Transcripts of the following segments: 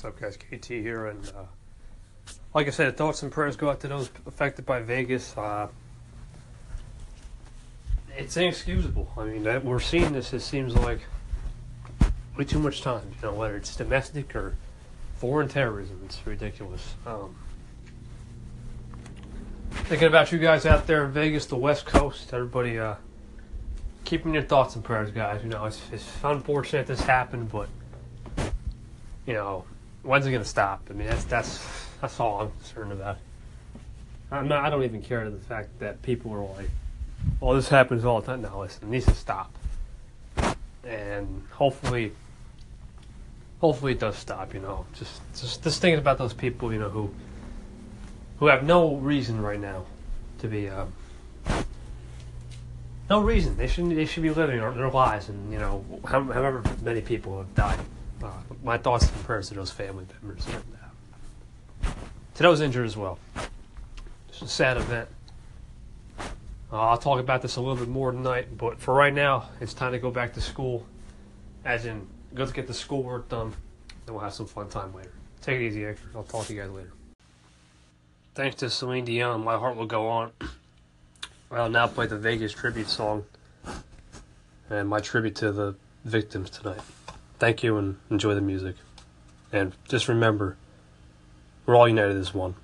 What's up, guys? KT here, and uh, like I said, thoughts and prayers go out to those affected by Vegas. Uh, it's inexcusable. I mean, that we're seeing this. It seems like way too much time. You know, whether it's domestic or foreign terrorism, it's ridiculous. Um, thinking about you guys out there in Vegas, the West Coast. Everybody, uh, keeping your thoughts and prayers, guys. You know, it's, it's unfortunate this happened, but you know, when's it gonna stop? I mean, that's that's that's all I'm concerned about. I'm not. I don't even care to the fact that people are like, "Well, this happens all the time." No, listen, it needs to stop, and hopefully, hopefully it does stop. You know, just just just thinking about those people, you know, who who have no reason right now to be. Um, no reason. They shouldn't. They should be living their lives, and you know, however many people have died. Uh, my thoughts and prayers to those family members and uh, to those injured as well. It's a sad event. Uh, I'll talk about this a little bit more tonight, but for right now, it's time to go back to school. As in, go to get the schoolwork done, and we'll have some fun time later. Take it easy, extras. I'll talk to you guys later. Thanks to Celine Dion, My Heart Will Go On. I'll now play the Vegas tribute song and my tribute to the victims tonight. Thank you and enjoy the music. And just remember, we're all united as one.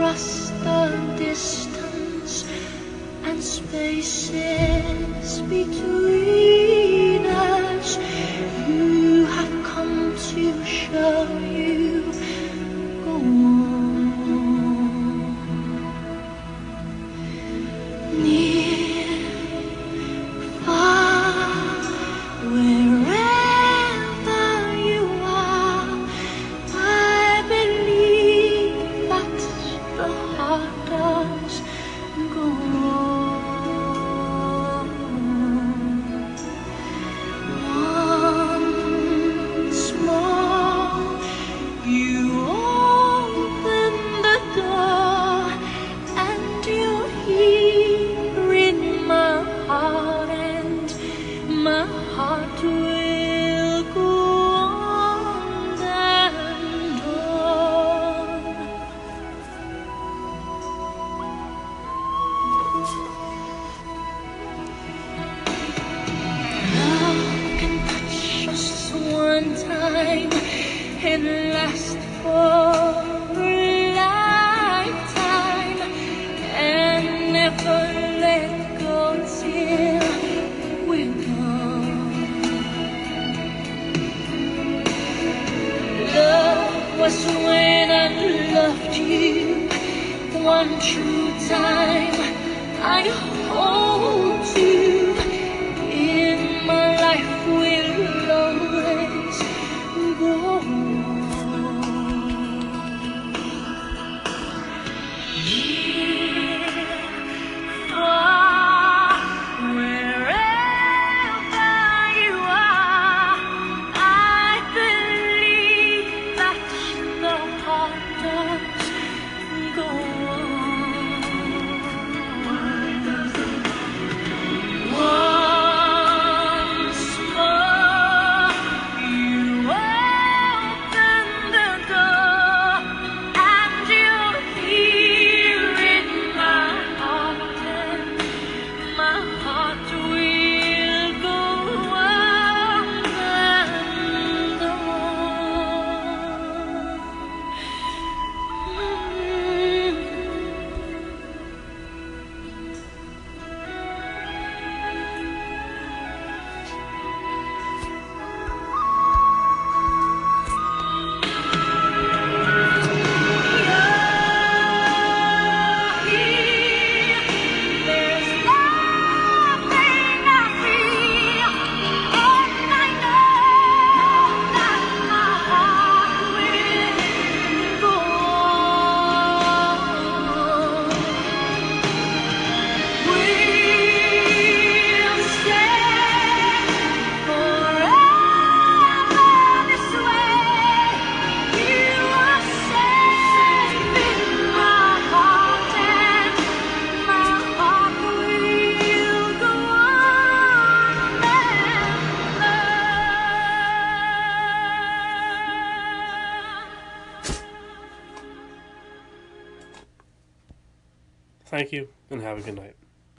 across the distance spaces between and last for a lifetime and never let go till we're gone. Love was when I loved you one true time. I hold you in my life Thank you, and have a good night.